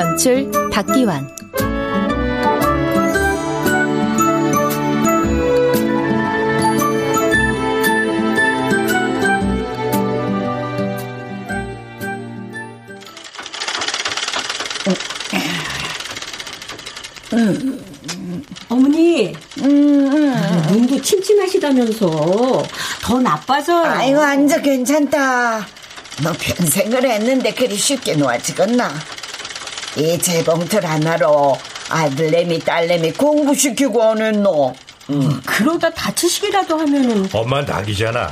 연출 박기환 어머니, 음, 음. 눈도 침침하시다면서 더 나빠져요. 아이고 앉아 괜찮다. 너 평생을 했는데 그리 쉽게 놓아지겠나? 이 재봉틀 하나로 아들내미 딸내미 공부시키고 오는 너. 음. 그러다 다치시기라도 하면은 엄마 낙이잖아.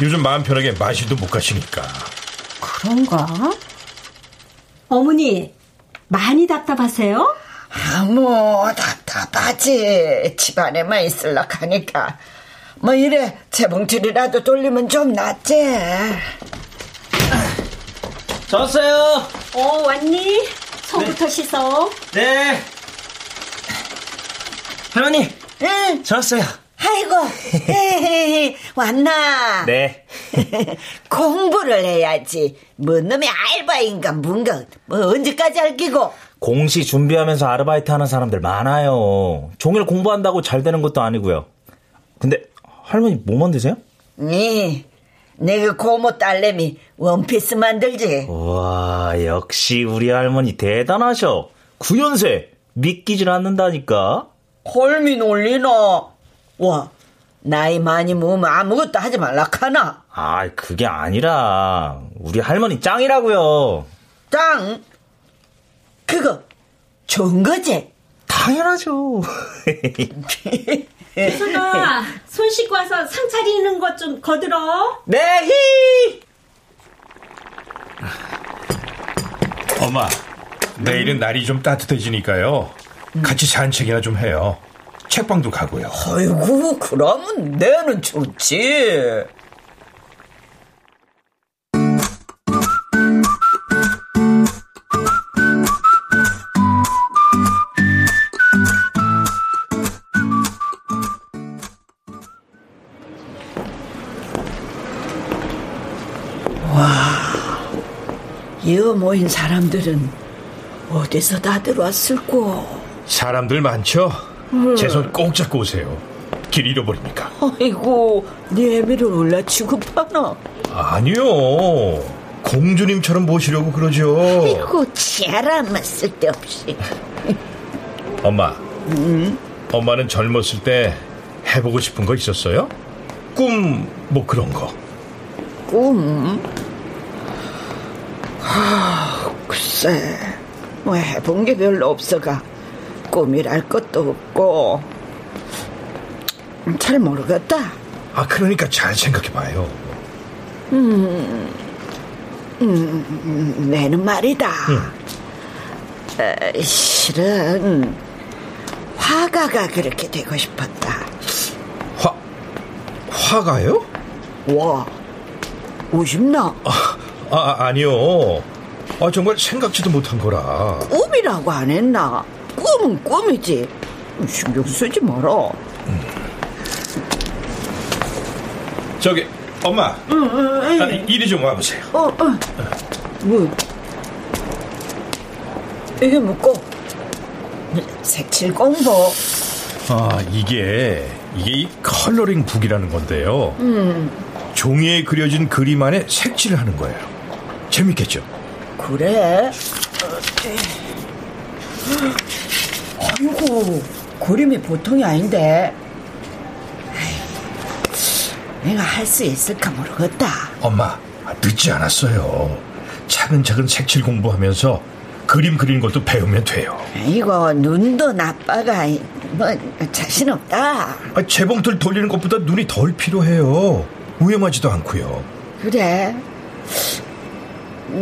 요즘 마음 편하게 마실도 못 가시니까. 그런가? 어머니 많이 답답하세요? 아뭐 답답하지. 집안에만 있을라 하니까. 뭐 이래 재봉틀이라도 돌리면 좀 낫지. 졌어요. 어 왔니? 손부터 네. 씻어. 네. 할머니. 응. 졌어요. 아이고, 왔나? 네. 공부를 해야지. 뭔 놈의 알바인가, 뭔가, 뭐, 언제까지 할 끼고? 공시 준비하면서 아르바이트 하는 사람들 많아요. 종일 공부한다고 잘 되는 것도 아니고요. 근데, 할머니 뭐 만드세요? 네. 내가 고모 딸내미 원피스 만들지. 와, 역시 우리 할머니 대단하셔. 구연세 믿기질 않는다니까. 홀미 놀리나? 와, 나이 많이 먹으면 아무것도 하지 말라 카나? 아, 그게 아니라 우리 할머니 짱이라고요. 짱? 그거 좋은 거지? 당연하죠. 수아, 손 씻고 와서 상 차리는 것 좀 거들어. 네, 히! 엄마, 내일은 날이 좀 따뜻해지니까요. 같이 산책이나 좀 해요. 책방도 가고요. 아이고, 그러면 내는 좋지. 모인 사람들은 어디서 다 들어왔을꼬? 사람들 많죠? 음. 제손 꼭 잡고 오세요. 길 잃어버립니까? 아이고, 네 애미를 올라치고 파나? 아니요. 공주님처럼 모시려고 그러죠. 아이고, 치아라마 쓸데없이. 엄마. 음? 엄마는 젊었을 때 해보고 싶은 거 있었어요? 꿈, 뭐 그런 거. 꿈? 아, 글쎄, 뭐 해본 게 별로 없어가 꿈이랄 것도 없고 잘 모르겠다. 아, 그러니까 잘 생각해봐요. 음, 음, 내는 말이다. 음. 어, 실은 화가가 그렇게 되고 싶었다. 화, 화가요? 와, 오십나? 아, 아, 아니요. 아, 정말 생각지도 못한 거라. 꿈이라고 안 했나? 꿈은 꿈이지. 신경 쓰지 마라. 음. 저기, 엄마. 응, 응, 아니, 이리 좀 와보세요. 어, 어. 뭐? 이게 뭐고? 색칠 공부. 아, 이게, 이게 이 컬러링 북이라는 건데요. 음. 종이에 그려진 그림 안에 색칠을 하는 거예요. 재밌겠죠? 그래? 아이고, 그림이 보통이 아닌데. 내가 할 수 있을까 모르겠다. 엄마, 늦지 않았어요. 차근차근 색칠 공부하면서 그림 그리는 것도 배우면 돼요. 이거 눈도 나빠가 뭐 자신 없다. 아, 재봉틀 돌리는 것보다 눈이 덜 필요해요. 위험하지도 않고요. 그래.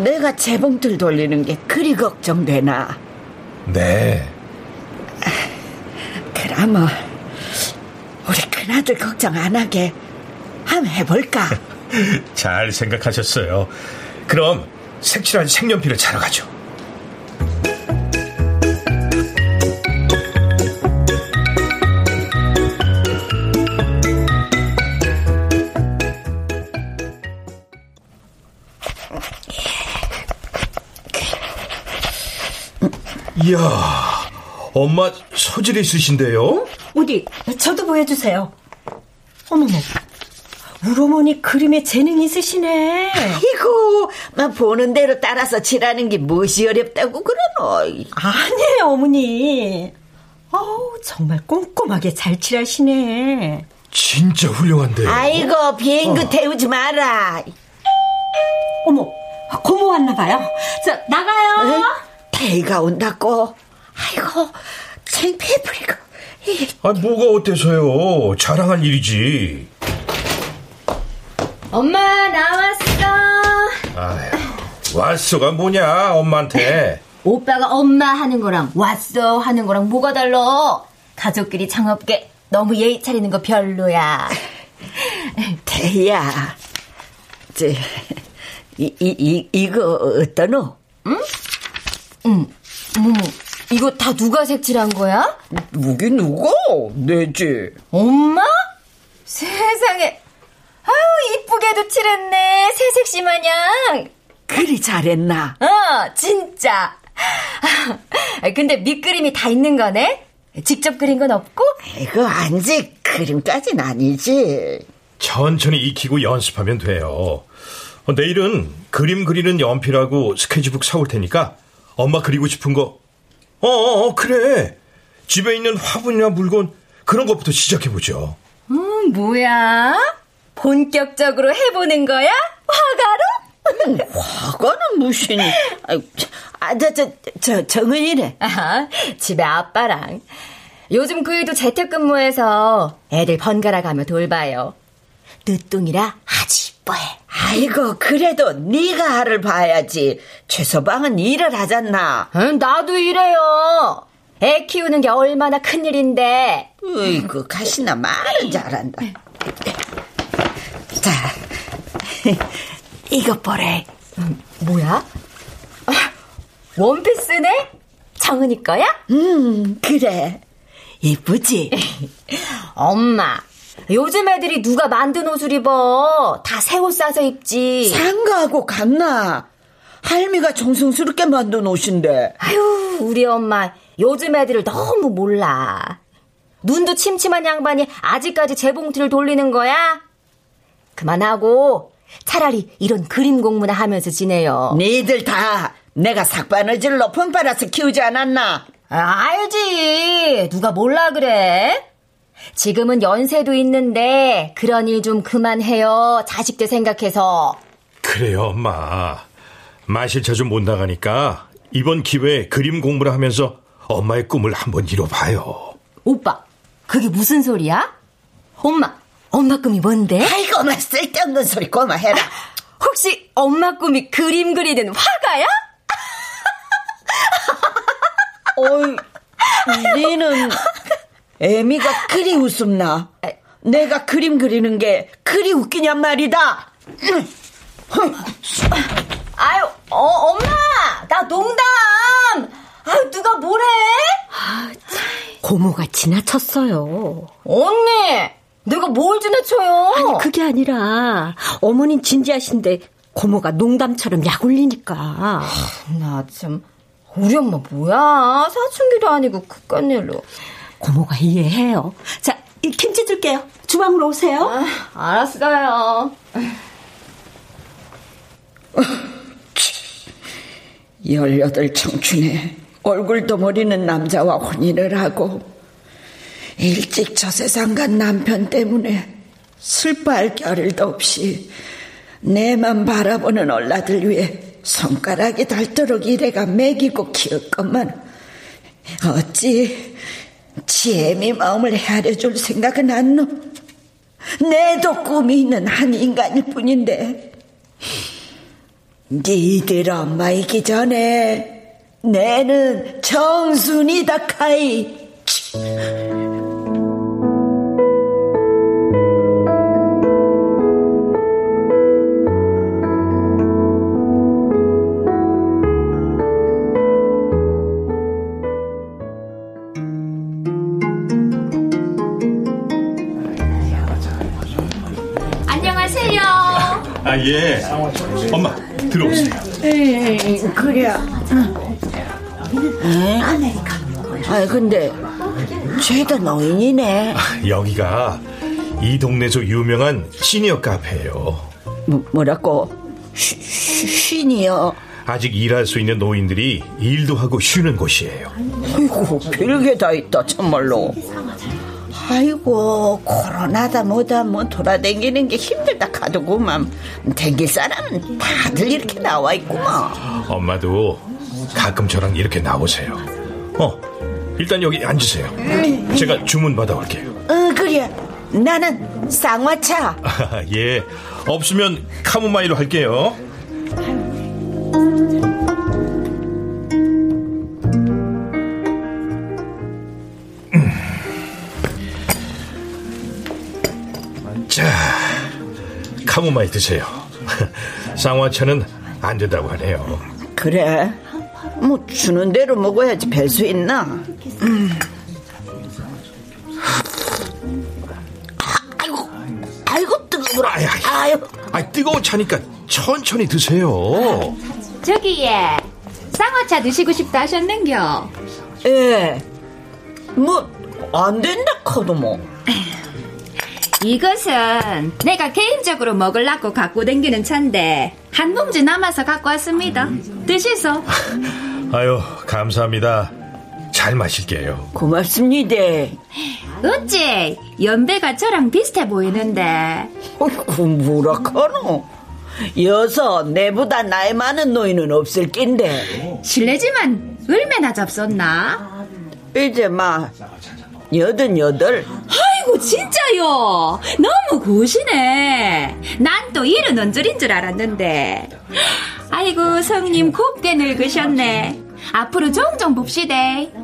내가 재봉틀 돌리는 게 그리 걱정되나? 네. 그러면 우리 큰아들 걱정 안 하게 한번 해볼까? 잘 생각하셨어요. 그럼 색칠한 색연필을 차러 가죠. 이야, 엄마 소질 있으신데요? 어디, 저도 보여주세요. 어머머, 우리 어머니 그림에 재능 있으시네. 아이고, 막 보는 대로 따라서 칠하는 게 무엇이 어렵다고 그러노? 아니에요, 어머니. 어우, 정말 꼼꼼하게 잘 칠하시네. 진짜 훌륭한데. 아이고, 비행기 어. 태우지 마라. 어머, 고모 왔나 봐요. 자, 나가요. 대가 온다고. 아이고, 창피해 버리고. 아, 뭐가 어때서요? 자랑할 일이지. 엄마, 나왔어. 아휴, 왔어가 뭐냐, 엄마한테. 오빠가 엄마 하는 거랑 왔어 하는 거랑 뭐가 달라? 가족끼리 장없게 너무 예의 차리는 거 별로야. 대야, 저, 이, 이, 이, 이거 어떠노? 응? 응. 뭐, 이거 다 누가 색칠한 거야? 누구 누가? 내지. 엄마? 세상에. 아유, 이쁘게도 칠했네. 새색시 마냥. 그리 잘했나? 어, 진짜. 근데 밑그림이 다 있는 거네? 직접 그린 건 없고? 이거 안지 그림까진 아니지. 천천히 익히고 연습하면 돼요. 어, 내일은 그림 그리는 연필하고 스케치북 사올 테니까 엄마 그리고 싶은 거. 어, 어, 어 그래. 집에 있는 화분이나 물건 그런 것부터 시작해 보죠. 음, 뭐야? 본격적으로 해보는 거야? 화가로? 음, 화가는 무슨, 아, 저, 저, 저, 정은이네. 아, 집에 아빠랑. 요즘 그이도 재택근무해서 애들 번갈아 가며 돌봐요. 늦둥이라 아주 이뻐해. 아이고, 그래도 네가 알을 봐야지. 최서방은 일을 하잖나. 응, 나도 이래요. 애 키우는 게 얼마나 큰 일인데. 으이구, 가시나 말은 잘한다. 자, 이것 보래. 음, 뭐야? 아, 원피스네? 정은이 거야? 음, 그래. 이쁘지? 엄마, 요즘 애들이 누가 만든 옷을 입어. 다 새 옷 사서 입지. 상가하고 같나? 할미가 정성스럽게 만든 옷인데. 아유, 우리 엄마, 요즘 애들을 너무 몰라. 눈도 침침한 양반이 아직까지 재봉틀을 돌리는 거야? 그만하고 차라리 이런 그림 공부나 하면서 지내요. 니들 다 내가 삭바느질 높은 빨아서 키우지 않았나? 아, 알지. 누가 몰라 그래? 지금은 연세도 있는데 그런 일 좀 그만해요. 자식들 생각해서. 그래요, 엄마. 마실 자주 못 나가니까 이번 기회에 그림 공부를 하면서 엄마의 꿈을 한번 이뤄봐요. 오빠, 그게 무슨 소리야? 엄마, 엄마 꿈이 뭔데? 아이고, 엄마 쓸데없는 소리 고마해라. 아, 혹시 엄마 꿈이 그림 그리는 화가야? 어이, 니는 애미가 그리 웃음나. 내가 그림 그리는 게 그리 웃기냔 말이다. 아유, 어, 엄마! 나 농담! 아유, 누가 뭐래? 아, 고모가 지나쳤어요. 언니! 내가 뭘 지나쳐요? 아니, 그게 아니라, 어머닌 진지하신데, 고모가 농담처럼 약 올리니까. 나 참. 우리 엄마 뭐야? 사춘기도 아니고 그깟 일로. 고모가 이해해요. 자, 김치 줄게요. 주방으로 오세요. 아, 알았어요. 열여덟 청춘에 얼굴도 모르는 남자와 혼인을 하고 일찍 저 세상 간 남편 때문에 슬퍼할 겨를도 없이 내만 바라보는 얼라들 위해 손가락이 닳도록 이래가 먹이고 키웠건만 어찌 지혜미 마음을 헤아려 줄 생각은 안 노. 내도 꿈이 있는 한 인간일 뿐인데 니들 엄마이기 전에 내는 정순이다 카이. 예. 엄마, 들어오세요. 에이, 그래. 에? 아 근데 죄다 노인이네. 아, 여기가 이 동네에서 유명한 시니어 카페예요. 뭐, 뭐라고? 쉬, 쉬니요? 아직 일할 수 있는 노인들이 일도 하고 쉬는 곳이에요. 아이고 별게 다 있다 참말로. 아이고 코로나다 뭐다 뭐 돌아다니는 게 힘들다 카더구만 댕길 사람은 다들 이렇게 나와 있구만 엄마도 가끔 저랑 이렇게 나오세요. 어, 일단 여기 앉으세요. 제가 주문 받아올게요. 어 그래 나는 쌍화차 아, 예, 없으면 카모마일로 할게요. 카모마일 드세요. 쌍화차는 안 된다고 하네요. 그래 뭐 주는 대로 먹어야지 별수 있나 음. 아이고 아이고 뜨거워라 아이, 아이. 아유 아, 뜨거운 차니까 천천히 드세요. 저기에 쌍화차 드시고 싶다 하셨는겨. 예. 뭐, 안 된다, 카도 뭐. 이것은 내가 개인적으로 먹으려고 갖고 댕기는 차인데 한 봉지 남아서 갖고 왔습니다. 드시소. 아유, 감사합니다. 잘 마실게요. 고맙습니다. 어째 연배가 저랑 비슷해 보이는데 어이구, 뭐라 카노? 여서 내보다 나이 많은 노인은 없을 낀데. 실례지만 얼마나 잡섰나? 이제 막, 여든 여덟. 아이고 진짜요. 너무 고시네. 난또 일은 언저린 줄 알았는데. 아이고 성님 곱게 늙으셨네. 앞으로 종종 봅시다.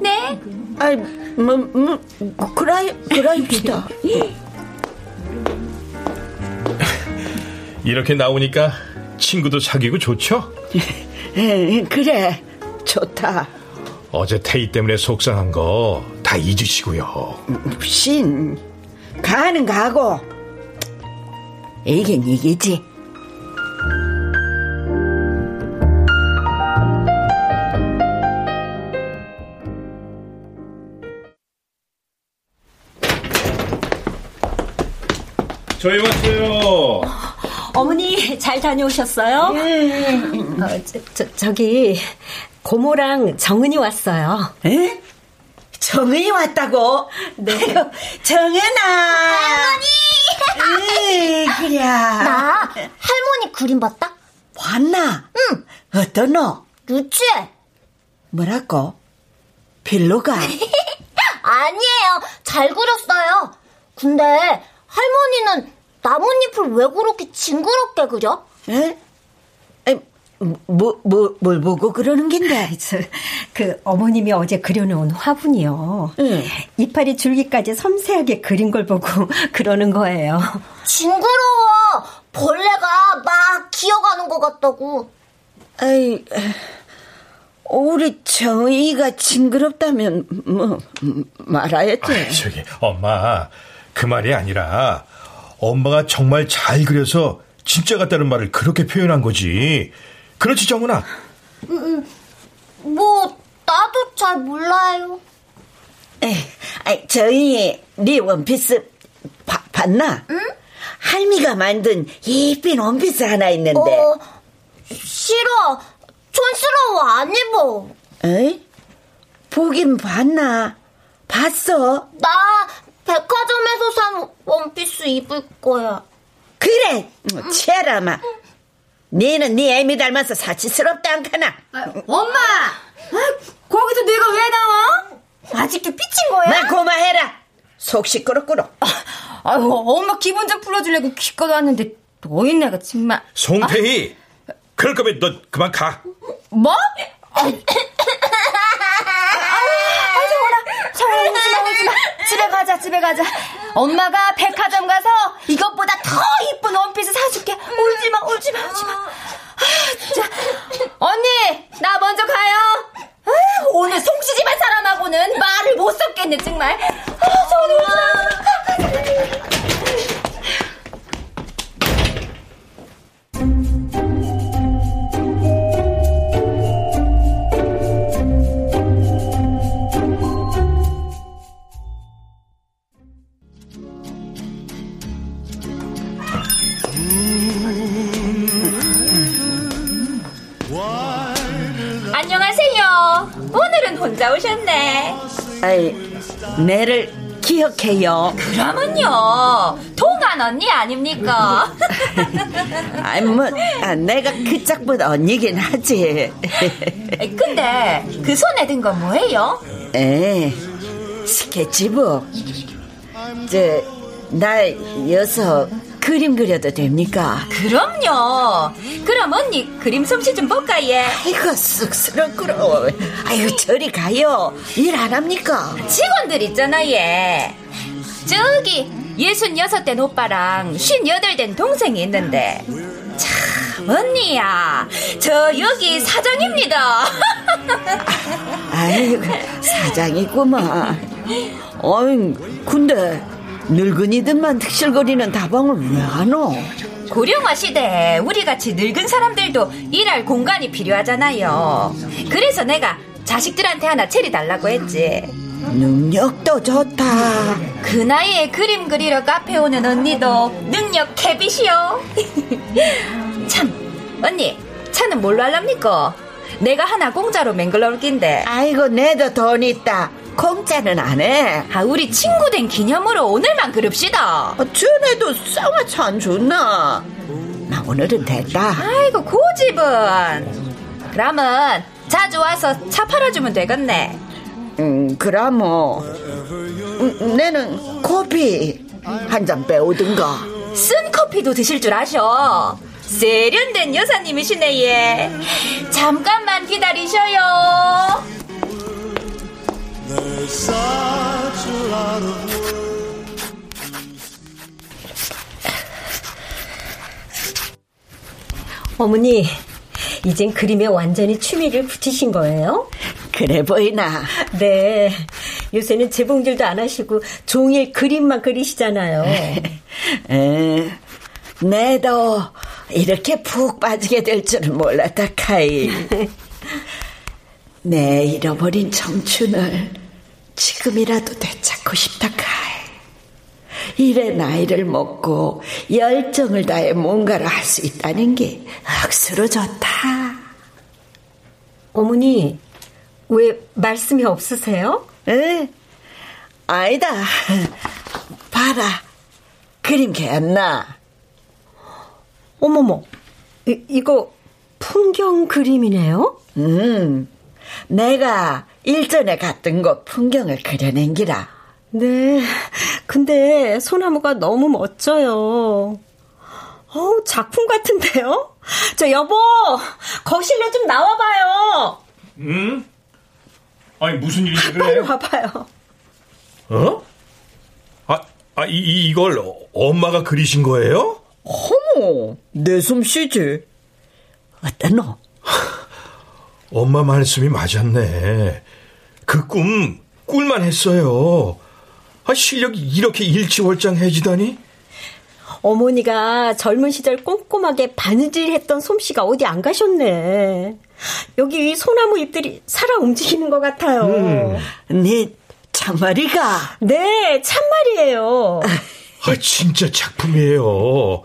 네. 아이, 뭐, 뭐, 그라이, 그라이피다. 이렇게 나오니까 친구도 사귀고 좋죠? 에, 그래, 좋다. 어제 태희 때문에 속상한 거 다 잊으시고요. 신, 가는 가고. 이긴 이기지. 저희 왔어요. 어머니 잘 다녀오셨어요? 어, 저, 저, 저기 고모랑 정은이 왔어요. 에? 정은이 왔다고? 네. 정은아! 할머니! 그래. 나 할머니 그림 봤다? 봤나? 응. 어떤 너? 유치해. 뭐라고? 별로가? 아니에요. 잘 그렸어요. 근데 할머니는 나뭇잎을 왜 그렇게 징그럽게 그려? 에? 에, 뭐, 뭐, 뭘 보고 그러는 겐데? 저, 그 어머님이 어제 그려놓은 화분이요. 응. 이파리 줄기까지 섬세하게 그린 걸 보고 그러는 거예요. 징그러워. 벌레가 막 기어가는 것 같다고. 아이, 우리 정의가 징그럽다면, 뭐, 말아야지. 아이, 저기, 엄마, 그 말이 아니라, 엄마가 정말 잘 그려서 진짜 같다는 말을 그렇게 표현한 거지. 그렇지, 정은아? 뭐 나도 잘 몰라요. 에, 아이, 저희, 네 원피스, 바, 봤나? 응? 할미가 만든 예쁜 원피스 하나 있는데. 어, 싫어. 촌스러워. 안 입어. 에이? 보긴 봤나? 봤어? 나 백화점에서 산 원피스 입을 거야. 그래, 치아라마. 니는 네 애미 닮아서 사치스럽다 않카나? 엄마! 거기서 내가 왜 나와? 아직도 삐친 거야? 나 고마해라. 속 시끄럽구로. 아유, 엄마 기분 좀 풀어주려고 기껏 왔는데 노인네가 정말. 송태희! 그럴 거면 너 그만 가. 뭐? 정원아, 울지마, 울지마. 집에 가자, 집에 가자. 엄마가 백화점 가서 이것보다 더 이쁜 원피스 사줄게. 울지마, 울지마, 울지마. 아, 진짜. 언니, 나 먼저 가요. 아유, 오늘 송씨 집안 사람하고는 말을 못 섞겠네, 정말. 아, 정원아, 울지마. 혼자 오셨네. 아이, 내를 기억해요. 그러면요. 동안 언니 아닙니까? 아이, 뭐, 아, 내가 그 짝보다 언니긴 하지. 근데 그 손에 든 건 뭐예요? 에, 스케치북. 저, 나 여서 그림 그려도 됩니까? 그럼요. 그럼 언니 그림 솜씨 좀 볼까 예. 아이고, 쑥스럽구러. 아이고, 저리 가요. 일 안 합니까? 직원들 있잖아 얘. 저기 예순 여섯 된 오빠랑 쉰 여덟 된 동생이 있는데 참 언니야 저 여기 사장입니다. 아이고, 사장이구만. 어이, 근데, 늙은이들만 득실거리는 다방을 왜 안 오? 고령화 시대에 우리 같이 늙은 사람들도 일할 공간이 필요하잖아요. 그래서 내가 자식들한테 하나 체리달라고 했지. 능력도 좋다. 그 나이에 그림 그리러 카페 오는 언니도 능력 캐빗이요. 참, 언니, 차는 뭘로 할랍니까? 내가 하나 공짜로 맹글러 올긴데. 아이고, 내도 돈 있다. 공짜는 안 해. 아, 우리 친구 된 기념으로 오늘만 그럽시다. 어, 전에도 쌍화차 안 줬나? 나 오늘은 됐다. 아이고, 고집은. 그러면 자주 와서 차 팔아주면 되겠네. 음, 그럼 뭐. 음, 내는 커피 한 잔 빼오든가. 쓴 커피도 드실 줄 아셔. 세련된 여사님이시네, 예. 잠깐만 기다리셔요. 어머니, 이젠 그림에 완전히 취미를 붙이신 거예요? 그래 보이나? 네. 요새는 재봉질도 안 하시고 종일 그림만 그리시잖아요. 에, 내도 이렇게 푹 빠지게 될 줄은 몰랐다, 카이. 내 잃어버린 청춘을 지금이라도 되찾고 싶다, 카이. 이래 나이를 먹고 열정을 다해 뭔가를 할 수 있다는 게 억수로 좋다. 어머니, 왜 말씀이 없으세요? 에? 아니다. 봐라. 그림 개었나? 어머머, 이, 이거 풍경 그림이네요? 음, 내가 일전에 갔던 곳 풍경을 그려낸 기라. 네, 근데 소나무가 너무 멋져요. 어우, 작품 같은데요? 저 여보, 거실로 좀 나와봐요. 응? 아니 무슨 일인데 빨리 그래? 와봐요. 어? 아, 아 이, 이- 이걸 엄마가 그리신 거예요? 어머, 내 솜씨지. 어떠노? 엄마 말씀이 맞았네. 그 꿈 꿀만 했어요. 아, 실력이 이렇게 일치월장해지다니? 어머니가 젊은 시절 꼼꼼하게 바느질했던 솜씨가 어디 안 가셨네. 여기 소나무 잎들이 살아 움직이는 것 같아요. 네 참말이가. 네, 참말이에요. 아, 진짜 작품이에요.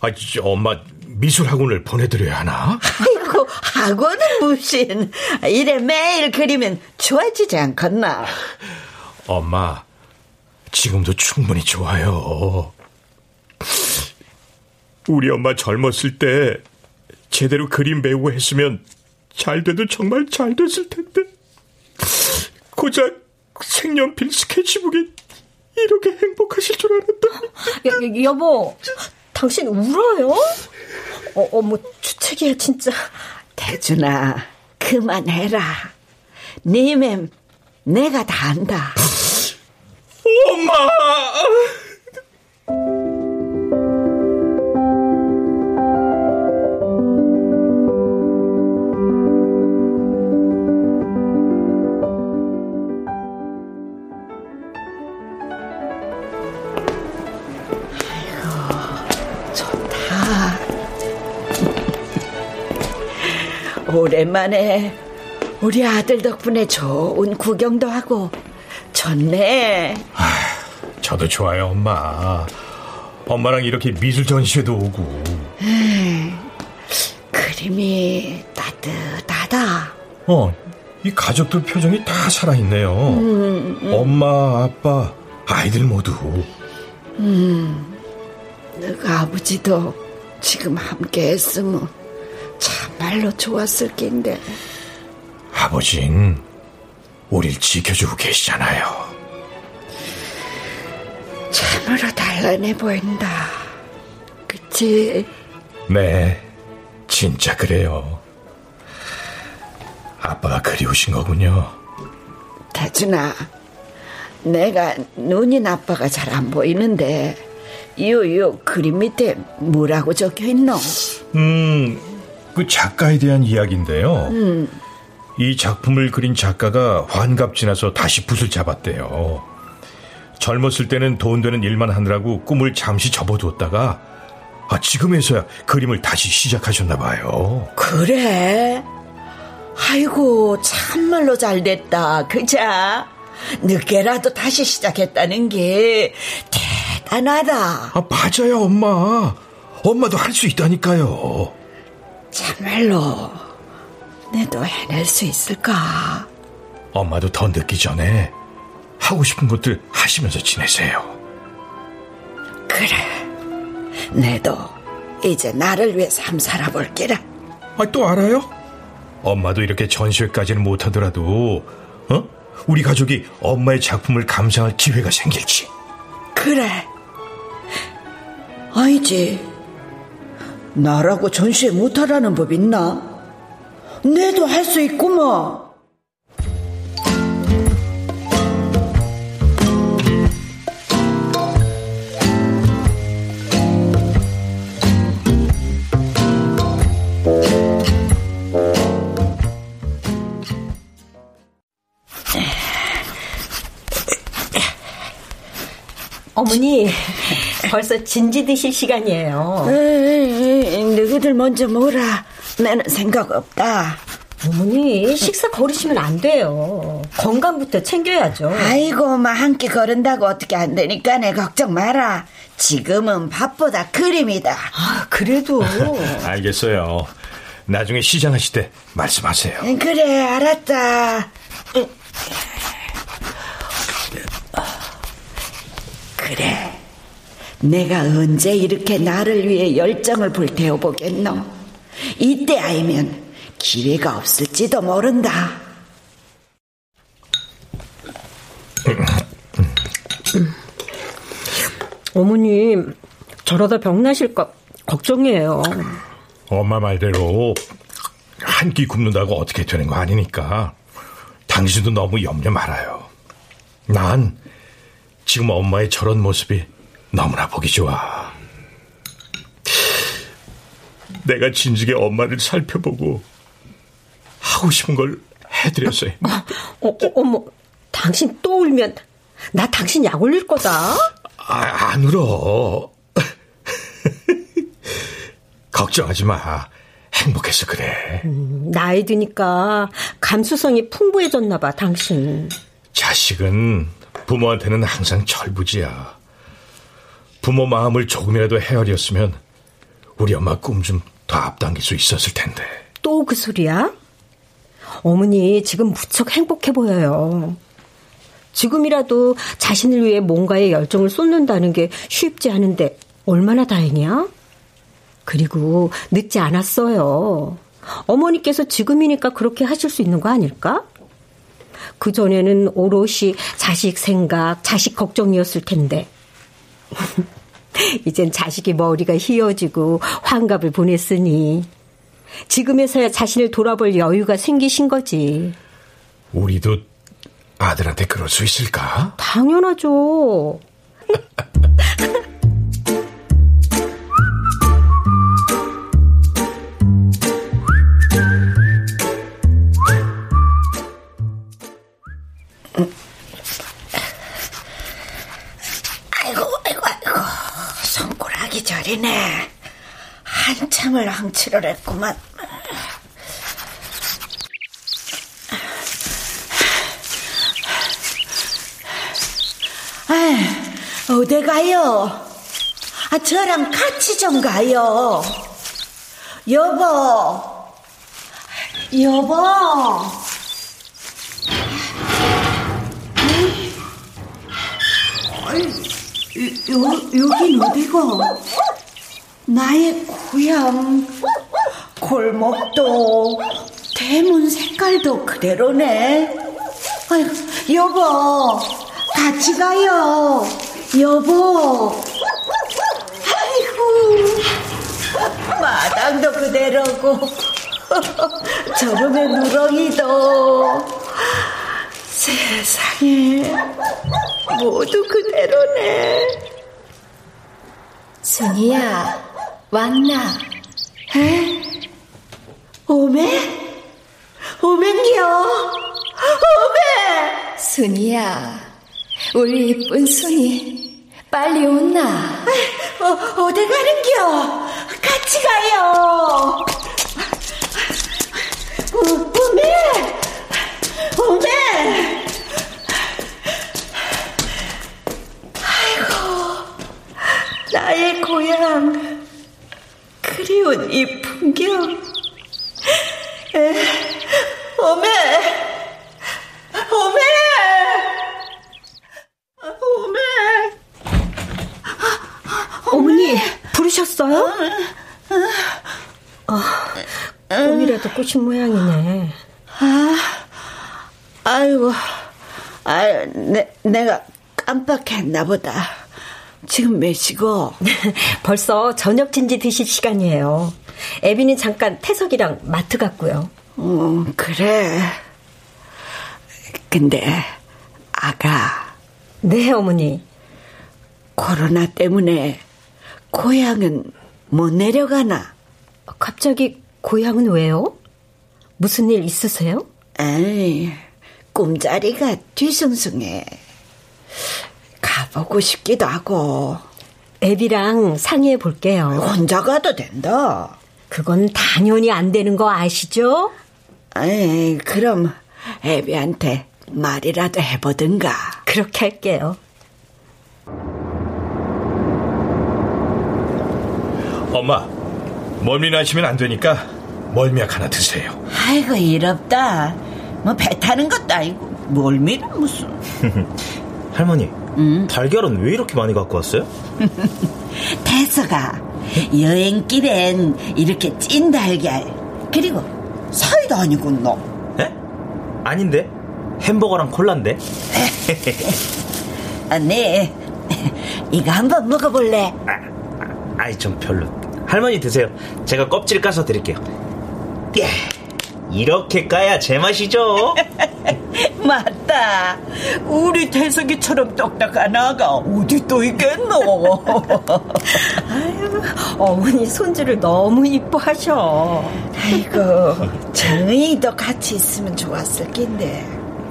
아, 진짜 엄마 미술 학원을 보내드려야 하나? 아이고, 학원은 무슨. 이래 매일 그리면 좋아지지 않겠나? 엄마, 지금도 충분히 좋아요. 우리 엄마 젊었을 때 제대로 그림 배우고 했으면 잘 돼도 정말 잘 됐을 텐데. 고작 색연필 스케치북에 이렇게 행복하실 줄 알았다. 여, 여, 여보, 당신 울어요? 어, 어머, 주책이야, 진짜. 대준아, 그만해라. 니맴 내가 다 안다. 엄마! 오랜만에 우리 아들 덕분에 좋은 구경도 하고 좋네. 저도 좋아요, 엄마. 엄마랑 이렇게 미술 전시회도 오고. 그림이 따뜻하다. 어, 이 가족들 표정이 다 살아있네요. 음, 음. 엄마, 아빠, 아이들 모두. 음, 너가 아버지도 지금 함께 했으면 참말로 좋았을 낀데. 아버진 우릴 지켜주고 계시잖아요. 참으로 단란해 보인다. 그치? 네, 진짜 그래요. 아빠가 그리우신 거군요. 대준아, 내가 눈이 나빠가 잘 안 보이는데 요요 그림 밑에 뭐라고 적혀 있노? 음, 그 작가에 대한 이야기인데요. 음. 이 작품을 그린 작가가 환갑 지나서 다시 붓을 잡았대요. 젊었을 때는 돈 되는 일만 하느라고 꿈을 잠시 접어두었다가 아, 지금에서야 그림을 다시 시작하셨나 봐요. 그래? 아이고 참말로 잘 됐다. 그자? 늦게라도 다시 시작했다는 게 대단하다. 아, 맞아요, 엄마. 엄마도 할 수 있다니까요. 참말로 내도 해낼 수 있을까? 엄마도 더 늦기 전에 하고 싶은 것들 하시면서 지내세요. 그래. 내도 이제 나를 위해 삶 살아볼 게라. 아, 또 알아요? 엄마도 이렇게 전시회까지는 못하더라도, 어? 우리 가족이 엄마의 작품을 감상할 기회가 생길지. 그래. 아니지. 나라고 전시회 못하라는 법 있나? 내도 할 수 있구먼. 어머니, 벌써 진지 드실 시간이에요. 에이, 너희들 먼저 먹어라. 나는 생각 없다. 어머니, 식사 거르시면 안 돼요. 건강부터 챙겨야죠. 아이고, 막한끼 거른다고 어떻게 안 되니까 내 걱정 마라. 지금은 밥보다 그림이다. 아, 그래도. 알겠어요. 나중에 시장하실 때 말씀하세요. 그래, 알았다. 그래. 내가 언제 이렇게 나를 위해 열정을 불태워 보겠노? 이때 아니면 기회가 없을지도 모른다. 어머님, 저러다 병나실까 걱정이에요. 엄마 말대로 한 끼 굶는다고 어떻게 되는 거 아니니까 당신도 너무 염려 말아요. 난 지금 엄마의 저런 모습이 너무나 보기 좋아. 내가 진즉에 엄마를 살펴보고 하고 싶은 걸 해드렸어요. 어, 어, 어머, 당신 또 울면 나 당신 약 올릴 거다. 아, 안 울어. 걱정하지 마. 행복해서 그래. 음, 나이 드니까 감수성이 풍부해졌나 봐, 당신. 자식은 부모한테는 항상 철부지야. 부모 마음을 조금이라도 헤아렸으면 우리 엄마 꿈 좀 더 앞당길 수 있었을 텐데. 또 그 소리야? 어머니 지금 무척 행복해 보여요. 지금이라도 자신을 위해 뭔가에 열정을 쏟는다는 게 쉽지 않은데 얼마나 다행이야? 그리고 늦지 않았어요. 어머니께서 지금이니까 그렇게 하실 수 있는 거 아닐까? 그전에는 오롯이 자식 생각, 자식 걱정이었을 텐데. 이젠 자식이 머리가 휘어지고 환갑을 보냈으니 지금에서야 자신을 돌아볼 여유가 생기신 거지. 우리도 아들한테 그럴 수 있을까? 당연하죠. 날이네. 한참을 항치를 했구만. 어디 가요? 아, 저랑 같이 좀 가요. 여보, 여보. 음. 여, 여긴 어디고? 나의 고향. 골목도, 대문 색깔도 그대로네. 아이고, 여보, 같이 가요. 여보. 아이고, 마당도 그대로고, 저름의 누렁이도. 세상에, 모두 그대로네. 순이야, 왔나? 에? 오메? 오맹겨? 오메! 순이야, 우리 이쁜 순이, 빨리 온나? 어, 어디 가는겨? 같이 가요. 오, 오메! 오메! 아이고, 나의 고향. 그리운 이 풍경. 에, 오메! 오메! 오메! 어머니, 부르셨어요? 아, 꿈이라도 꾸신 모양이네. 아, 아이고, 아유, 내, 내가 깜빡했나 보다. 지금 몇 시고? 벌써 저녁 진지 드실 시간이에요. 애비는 잠깐 태석이랑 마트 갔고요. 음, 그래. 근데, 아가. 네, 어머니. 코로나 때문에 고향은 못 내려가나? 갑자기 고향은 왜요? 무슨 일 있으세요? 에이, 꿈자리가 뒤숭숭해. 가보고 싶기도 하고. 애비랑 상의해 볼게요. 혼자 가도 된다. 그건 당연히 안 되는 거 아시죠? 에이, 그럼 애비한테 말이라도 해보든가. 그렇게 할게요. 엄마, 멀미 나시면 안 되니까 멀미약 하나 드세요. 아이고, 이롭다. 뭐 배 타는 것도 아니고 멀미는 무슨. 할머니, 달걀은 왜 이렇게 많이 갖고 왔어요? 태서가 여행길엔 이렇게 찐 달걀 그리고 사이도 아니군 너. 에? 아닌데? 햄버거랑 콜라인데? 아, 네. 이거 한번 먹어볼래? 아이 좀 별로. 할머니 드세요. 제가 껍질 까서 드릴게요. 예. 이렇게 까야 제맛이죠. 맞다. 우리 태석이처럼 똑딱한 아가 어디 또 있겠노? 아유, 어머니 손주를 너무 이뻐하셔. 아이고, 정의도 같이 있으면 좋았을 낀데.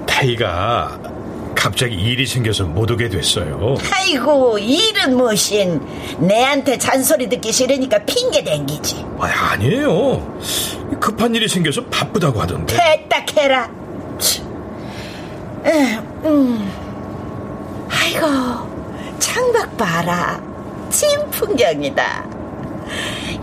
타이가 갑자기 일이 생겨서 못 오게 됐어요. 아이고, 일은 뭐신. 내한테 잔소리 듣기 싫으니까 핑계 댕기지. 아, 아니에요. 급한 일이 생겨서 바쁘다고 하던데. 됐다 캐라. 에, 음. 아이고, 창밖 봐라. 찐 풍경이다.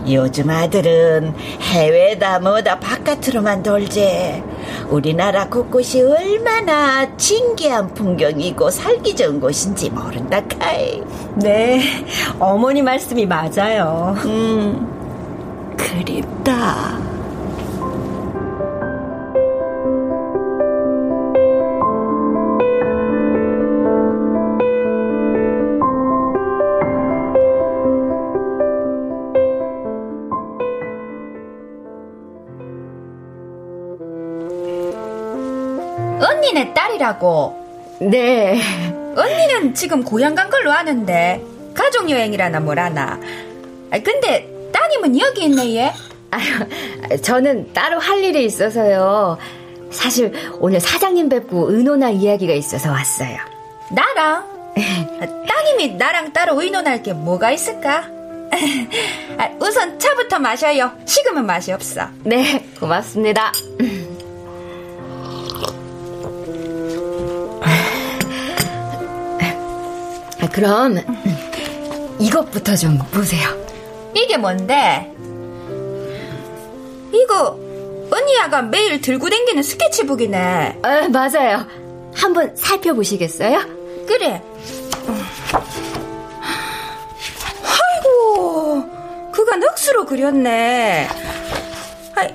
요즘 아들은 해외다 뭐다 바깥으로만 돌지. 우리나라 곳곳이 얼마나 진기한 풍경이고 살기 좋은 곳인지 모른다 카이. 네, 어머니 말씀이 맞아요. 음, 그립다. 딸이라고. 네. 언니는 지금 고향 간 걸로 아는데 가족 여행이라나 뭐라나. 아, 근데 따님은 여기 있네 얘. 아유, 저는 따로 할 일이 있어서요. 사실 오늘 사장님 뵙고 의논할 이야기가 있어서 왔어요. 나랑? 아, 따님이 나랑 따로 의논할 게 뭐가 있을까? 아, 우선 차부터 마셔요. 식으면 맛이 없어. 네, 고맙습니다. 그럼 이것부터 좀 보세요. 이게 뭔데? 이거 언니야가 매일 들고 댕기는 스케치북이네. 아, 맞아요. 한번 살펴보시겠어요? 그래. 아이고, 그가 넋으로 그렸네. 아,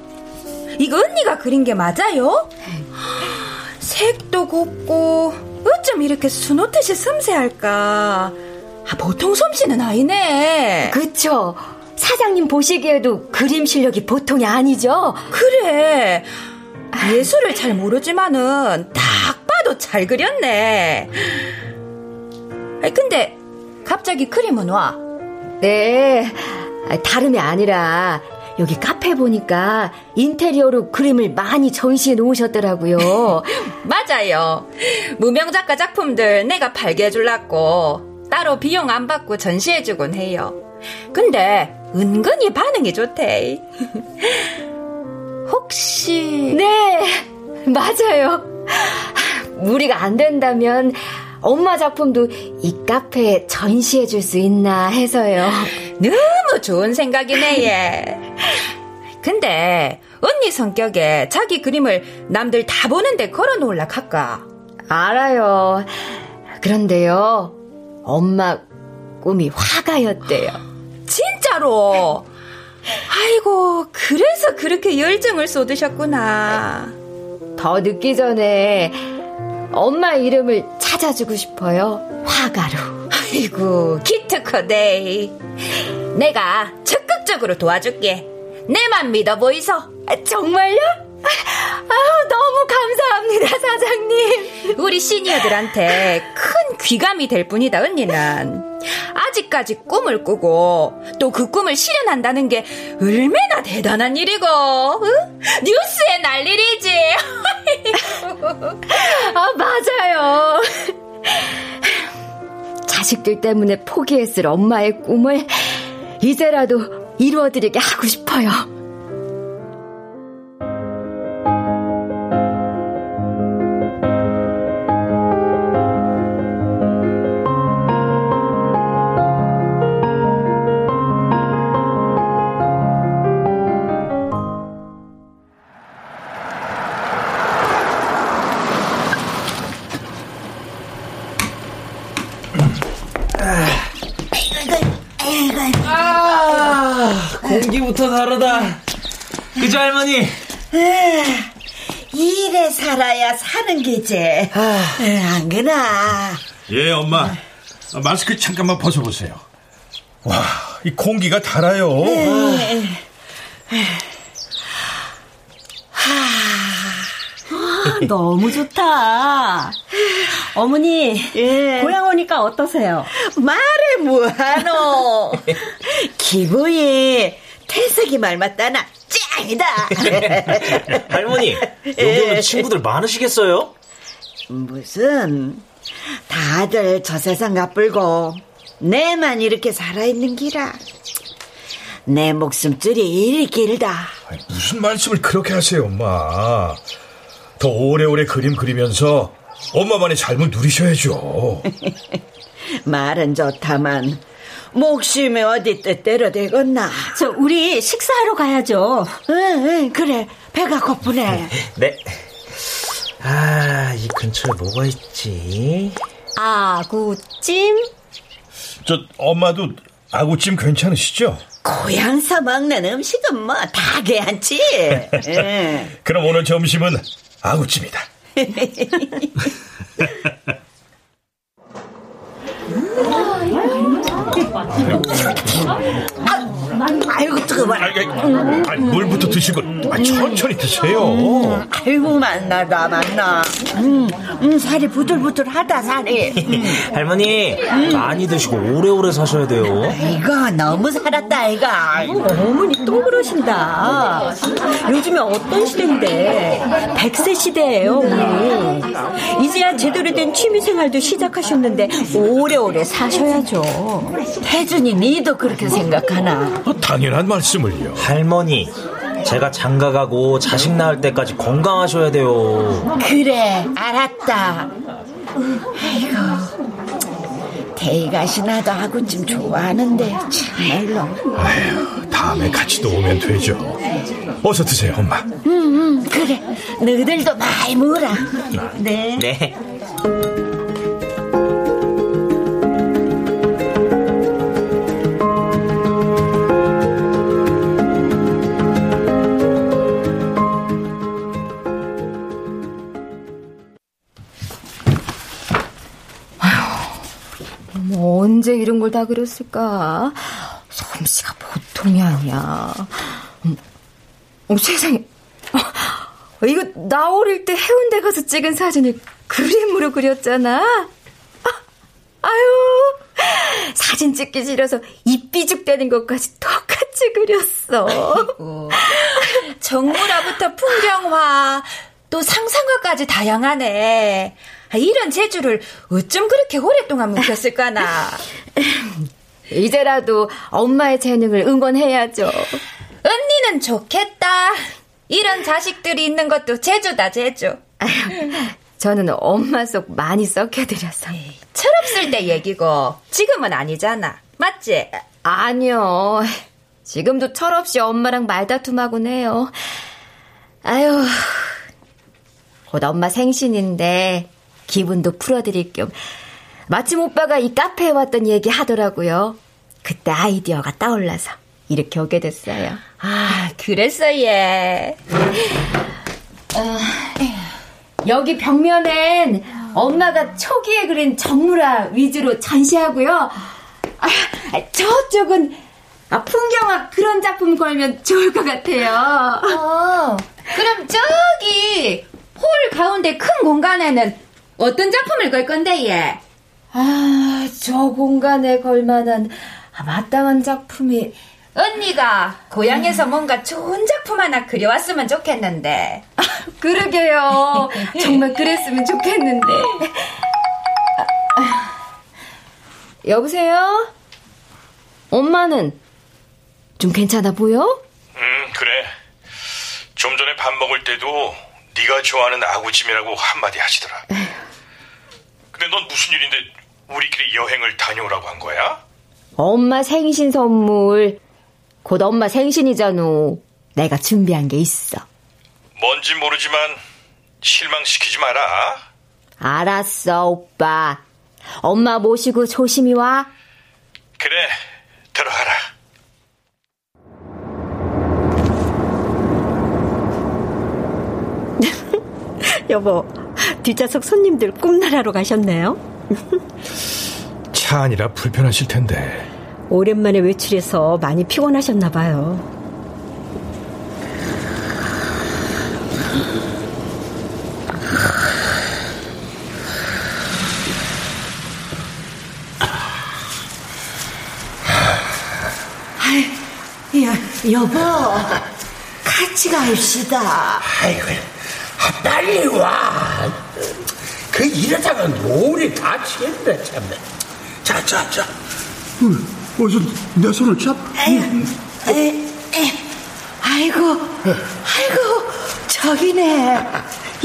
이거 언니가 그린 게 맞아요? 색도 곱고 어쩜 이렇게 수놓듯이 섬세할까? 아, 보통 솜씨는 아니네. 그쵸. 사장님 보시기에도 그림 실력이 보통이 아니죠? 그래. 예술을 잘 모르지만은 딱 봐도 잘 그렸네. 아니, 근데 갑자기 그림은 와? 네. 다름이 아니라 여기 카페 보니까 인테리어로 그림을 많이 전시해 놓으셨더라고요. 맞아요. 무명 작가 작품들 내가 팔게 해줄라고 따로 비용 안 받고 전시해 주곤 해요. 근데 은근히 반응이 좋대. 혹시 네, 맞아요. 무리가 안 된다면 엄마 작품도 이 카페에 전시해 줄 수 있나 해서요. 너무 좋은 생각이네, 얘. 근데 언니 성격에 자기 그림을 남들 다 보는데 걸어 놓을라 할까? 알아요. 그런데요, 엄마 꿈이 화가였대요. 진짜로? 아이고, 그래서 그렇게 열정을 쏟으셨구나. 더 늦기 전에 엄마 이름을 찾아주고 싶어요. 화가로. 아이고, 기특하네. 내가 적극적으로 도와줄게. 내만 믿어 보이소. 아, 정말요? 아, 너무 감사합니다, 사장님. 우리 시니어들한테 큰 귀감이 될 뿐이다, 언니는. 아직까지 꿈을 꾸고 또 그 꿈을 실현한다는 게 얼마나 대단한 일이고, 응? 뉴스에 날 일이지. 아, 맞아요. 자식들 때문에 포기했을 엄마의 꿈을 이제라도 이루어드리게 하고 싶어요. 사는 게지. 안 그나? 예, 엄마. 마스크 잠깐만 벗어보세요. 와, 이 공기가 달아요. 너무 좋다. 어머니, 예. 고향 오니까 어떠세요? 말해 뭐하노? 기부이 태석이 말 맞다나 짱이다. 할머니, 여기 오면 친구들 많으시겠어요? 무슨 다들 저 세상 가불고 내만 이렇게 살아있는 기라. 내 목숨줄이 이리 길다. 아니, 무슨 말씀을 그렇게 하세요, 엄마. 더 오래오래 그림 그리면서 엄마만의 삶을 누리셔야죠. 말은 좋다만 목숨이 어디 뜻대로 되겠나. 저, 우리 식사하러 가야죠. 응, 응, 그래. 배가 고프네. 네. 아, 이 근처에 뭐가 있지? 아구찜? 저 엄마도 아구찜 괜찮으시죠? 고향서 먹는 음식은 뭐 다 괜찮지. 응. 그럼 오늘 점심은 아구찜이다. 아이고 뜨거워. 아이, 아이, 아이, 물부터 드시고 아, 천천히 드세요. 아이고 만나다 만나. 음, 음 살이 부들부들하다 살이. 할머니, 많이 드시고 오래오래 사셔야 돼요. 이거 너무 살았다 아이가. 어머니 또 그러신다. 요즘에 어떤 시대인데? 100세 시대예요, 어머니. 이제야 제대로 된 취미생활도 시작하셨는데 오래오래 사셔야죠. 혜준이 니도 그렇게 생각하나? 어, 당연한 말씀을요. 할머니, 제가 장가 가고 자식 낳을 때까지 건강하셔야 돼요. 그래 알았다. 아이고. 대이가시 나도 아구찜 좋아하는데 참말로. 아휴, 다음에 같이 또 오면 되죠. 어서 드세요, 엄마. 음, 그래. 너희들도 많이 먹어라. 네. 네. 이런 걸다 그렸을까? 솜씨가 보통이 아니야. 음, 어, 세상에. 어, 이거 나 어릴 때 해운대 가서 찍은 사진을 그림으로 그렸잖아. 아, 아유, 사진 찍기 싫어서 입 삐죽대는 것까지 똑같이 그렸어. 정물화부터 풍경화, 또 상상화까지 다양하네. 아, 이런 재주를 어쩜 그렇게 오랫동안 묵혔을까나. 이제라도 엄마의 재능을 응원해야죠. 언니는 좋겠다. 이런 자식들이 있는 것도 재주다, 재주. 저는 엄마 속 많이 썩혀드려서. 철없을 때 얘기고, 지금은 아니잖아. 맞지? 아니요. 지금도 철없이 엄마랑 말다툼하곤 해요. 아유, 곧 엄마 생신인데, 기분도 풀어드릴 겸, 마침 오빠가 이 카페에 왔던 얘기 하더라고요. 그때 아이디어가 떠올라서 이렇게 오게 됐어요. 아, 그랬어, 얘. 어, 여기 벽면엔 엄마가 초기에 그린 정물화 위주로 전시하고요. 아, 저쪽은 아, 풍경화 그런 작품 걸면 좋을 것 같아요. 어, 그럼 저기 홀 가운데 큰 공간에는 어떤 작품을 걸 건데, 얘? 아, 저 공간에 걸만한 아, 마땅한 작품이 언니가 고향에서 뭔가 좋은 작품 하나 그려왔으면 좋겠는데. 아, 그러게요. 정말 그랬으면 좋겠는데. 아, 여보세요? 엄마는 좀 괜찮아 보여? 음, 그래. 좀 전에 밥 먹을 때도 네가 좋아하는 아구찜이라고 한마디 하시더라. 근데 넌 무슨 일인데 우리끼리 여행을 다녀오라고 한 거야? 엄마 생신 선물. 곧 엄마 생신이잖아. 내가 준비한 게 있어. 뭔지 모르지만 실망시키지 마라. 알았어, 오빠. 엄마 모시고 조심히 와. 그래, 들어가라. 여보, 뒷좌석 손님들 꿈나라로 가셨네요. 차 아니라 불편하실 텐데. 오랜만에 외출해서 많이 피곤하셨나 봐요. 야, 여보, 같이 갑시다. 아이고, 아, 빨리 와. 그 이러다가 노래 다치겠네, 참네. 자, 자, 자. 어, 어서 내 손을 잡. 에, 에, 아이고, 아이고, 저기네.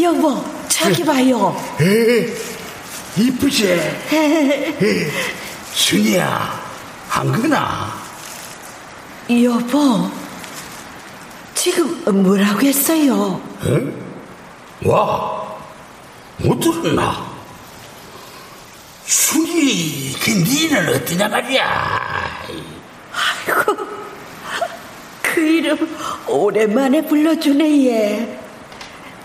여보, 저기 봐요. 에, 이쁘지? 에, 순이야, 한거나 여보, 지금 뭐라고 했어요? 에? 와, 못 들었나? 순이, 그 니는 어떠냐 말이야. 아이고, 그 이름 오랜만에 불러주네, 얘.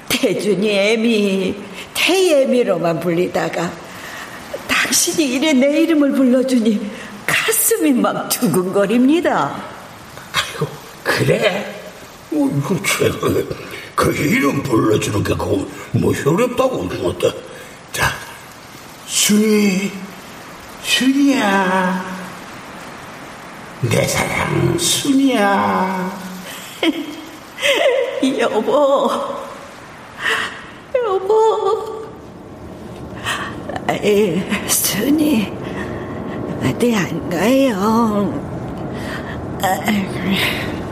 태준이 애미, 태애미로만 불리다가 당신이 이래 내 이름을 불러주니 가슴이 막 두근거립니다. 아이고, 그래? 어, 이거 참, 그 이름 불러주는 게 그거 뭐 어렵다고 못다. 자, 순이, 순이야. 내 사랑 순이야. 여보, 여보. 에이, 순이, 어디 안 가요?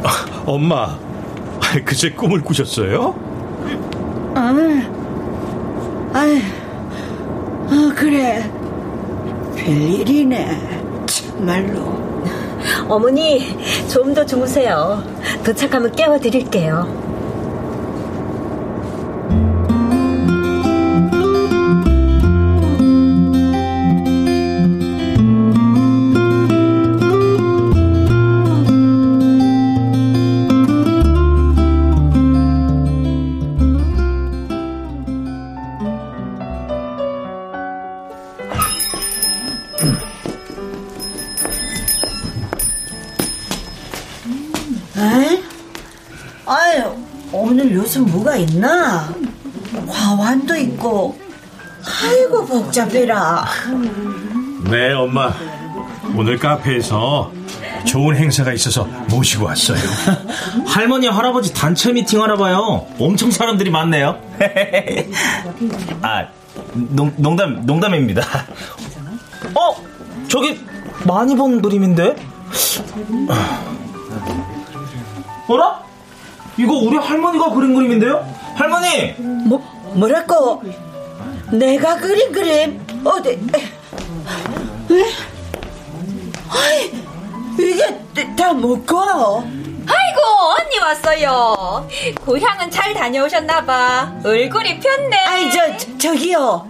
아, 엄마, 그제 꿈을 꾸셨어요? 아, 아, 아, 그래. 별일이네. 참말로. 어머니, 좀 더 주무세요. 도착하면 깨워드릴게요. 있나? 화환도 있고, 아이고, 복잡해라. 네, 엄마. 오늘 카페에서 좋은 행사가 있어서 모시고 왔어요. 할머니, 할아버지 단체 미팅 하나 봐요. 엄청 사람들이 많네요. 아, 농, 농담, 농담입니다. 어? 저기 많이 본 그림인데? 어라? 이거 우리 할머니가 그린 그림인데요? 할머니! 뭐, 뭐랄까? 내가 그린 그림? 어디? 에? 아이, 이게 다 뭐고? 아이고 언니 왔어요. 고향은 잘 다녀오셨나봐. 얼굴이 폈네. 아이, 저, 저, 저기요.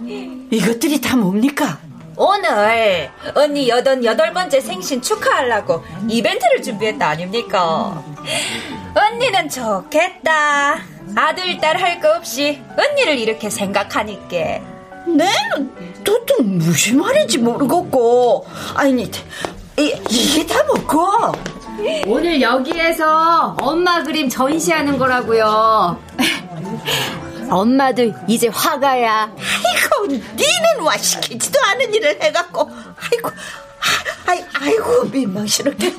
이것들이 다 뭡니까? 오늘 언니 여든 여덟 번째 생신 축하하려고 이벤트를 준비했다 아닙니까? 언니는 좋겠다. 아들, 딸 할 거 없이 언니를 이렇게 생각하니까. 내는 도통 무슨 말인지 모르겠고. 아니, 이, 이게 다 뭐고? 오늘 여기에서 엄마 그림 전시하는 거라고요. 엄마도 이제 화가야. 아이고, 니는 와 시키지도 않은 일을 해갖고, 아이고, 아, 아이, 아이고, 민망스럽게.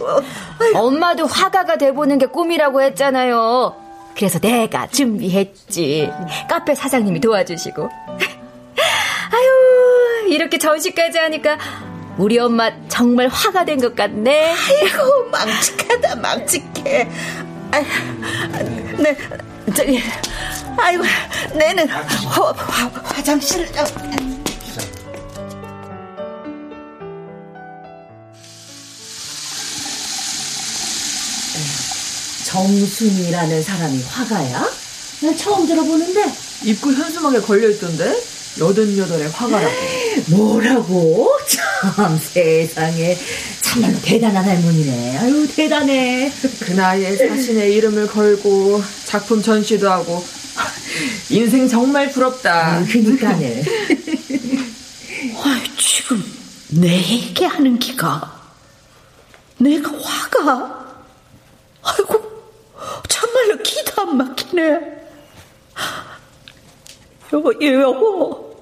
엄마도 화가가 돼보는 게 꿈이라고 했잖아요. 그래서 내가 준비했지. 카페 사장님이 도와주시고. 아유, 이렇게 전시까지 하니까 우리 엄마 정말 화가 된 것 같네. 아이고, 망측하다, 망측해. 아, 네, 저기, 아이고, 내는 화, 화, 화장실. 정순이라는 사람이 화가야? 난 처음 들어보는데. 입구 현수막에 걸려있던데? 여든 여덟의 화가라고. 뭐라고? 참 세상에 참말로 대단한 할머니네. 아유 대단해. 그 나이에 자신의 이름을 걸고 작품 전시도 하고 인생 정말 부럽다. 그니까네. 아, 지금 내 얘기하는 기가 내가 화가? 아이고, 참말로 기도 안 막히네. 여보, 여보,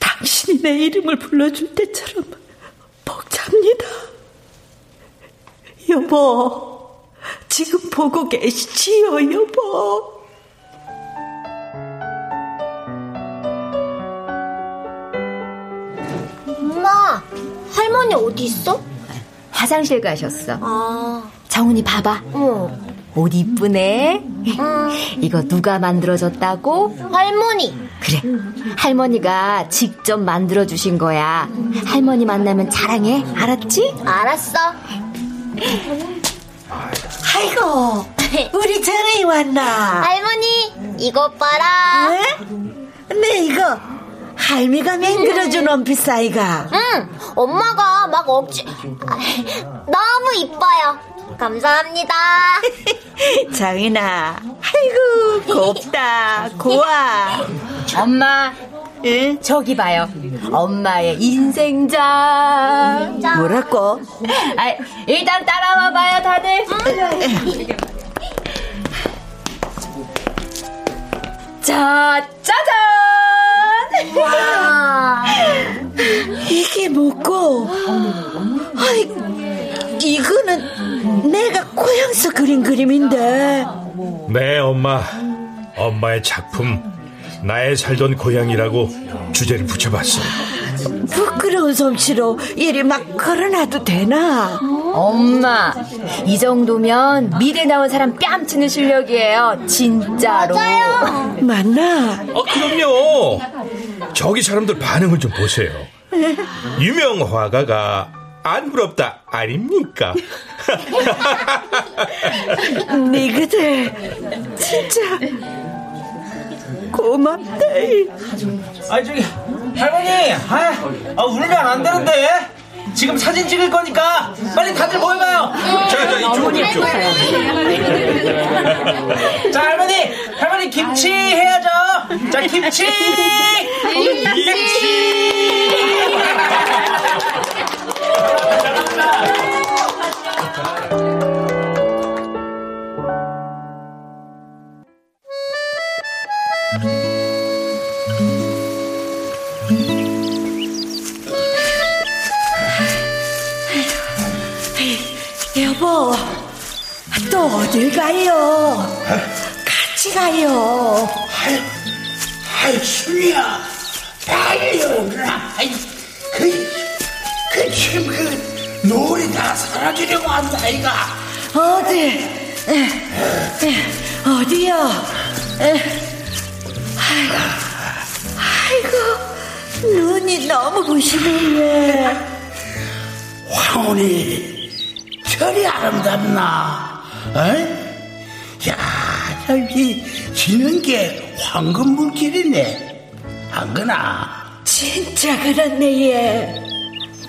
당신이 내 이름을 불러줄 때처럼 벅찹니다. 여보, 지금 보고 계시지요, 여보? 엄마, 할머니 어디 있어? 화장실 가셨어. 아, 정훈이 봐봐. 어. 옷 이쁘네. 이거 누가 만들어줬다고? 할머니. 그래. 할머니가 직접 만들어주신 거야. 할머니 만나면 자랑해. 알았지? 알았어. 아이고, 우리 정이 왔나? 할머니, 이것 봐라. 네? 네, 이거 할미가 맹글어준 원피스 아이가. 응, 엄마가 막 억지. 아, 너무 이뻐요. 감사합니다. 장인아, 아이고 곱다, 고와. 엄마, 응? 저기 봐요. 엄마의 인생작. 뭐라고? 아, 일단 따라와 봐요, 다들. 자, 짜잔! 와. 이게 뭐고? 아이, 이거는 내가 고향서 그린 그림인데. 네, 엄마. 엄마의 작품, 나의 살던 고향이라고 주제를 붙여봤어요. 부끄러운 솜씨로 이리 막 걸어놔도 되나? 엄마, 이 정도면 미대 나온 사람 뺨치는 실력이에요. 진짜로. 맞아요. 맞나? 어, 그럼요. 저기 사람들 반응을 좀 보세요. 유명 화가가 안 부럽다 아닙니까? 니그들 진짜 고맙다. 아 저기 할머니, 아, 아 울면 안 되는데. 지금 사진 찍을 거니까 빨리 다들 모여봐요. 자, 자, 이쪽, 이쪽. 자 할머니, 할머니 김치 해야죠. 자 김치. 여보, 또 어딜 가요? 같이 가요. 아이, 아이, 순이야. 빨리 오라. 아이, 그, 그, 지금 그, 노을이 다 사라지려고 한다, 이가. 어디? 에, 에, 어디요? 에. 아이고, 아이고, 눈이 너무 부시네. 황혼이 저리 아름답나? 어? 야, 여기 지는 게 황금 물길이네. 안 그나? 진짜 그렇네, 얘.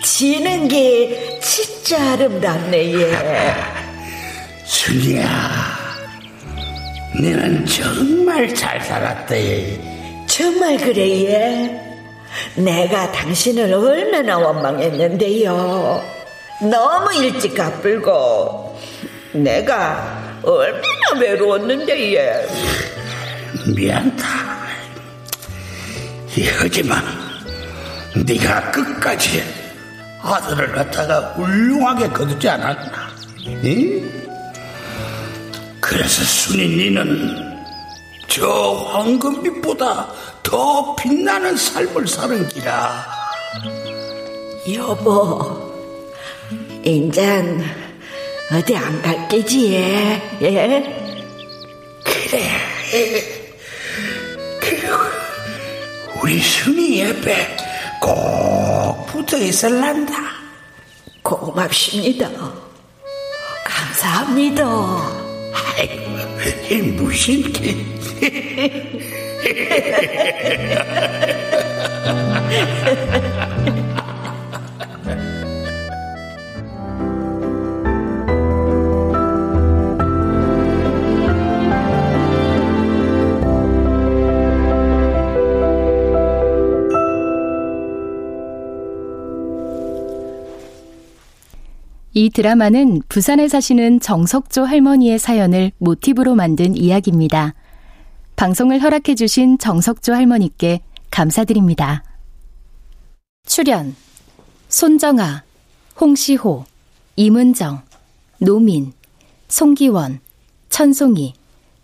지는 게 진짜 아름답네, 얘. 순이야, 너는 정말 잘 살았다. 얘. 정말 그래, 얘. 내가 당신을 얼마나 원망했는데요. 너무 일찍 갚을고 내가 얼마나 외로웠는데 얘. 미안다. 하지만 네가 끝까지 아들을 갖다가 훌륭하게 거두지 않았나? 응? 그래서 순이 니는 저 황금빛보다 더 빛나는 삶을 사는 기라. 여보, 인잔 어디 안 갈게지, 예? 예? 그래. 그리고 우리 순이 옆에 꼭 붙어 있을란다. 고맙습니다. 감사합니다. 아이고, 이 무슨 게. 이 드라마는 부산에 사시는 정석조 할머니의 사연을 모티브로 만든 이야기입니다. 방송을 허락해 주신 정석조 할머니께 감사드립니다. 출연 손정아, 홍시호, 이문정, 노민, 송기원, 천송이,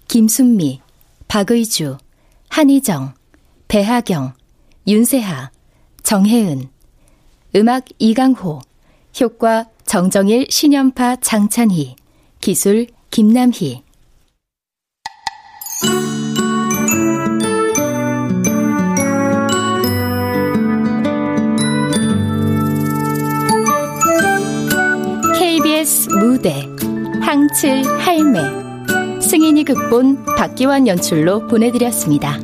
김순미, 박의주, 한희정, 배하경, 윤세하, 정혜은, 음악 이강호, 효과 정정일 신연파 장찬희, 기술 김남희. KBS 무대 항칠 할매 승인이 극본 박기환 연출로 보내드렸습니다.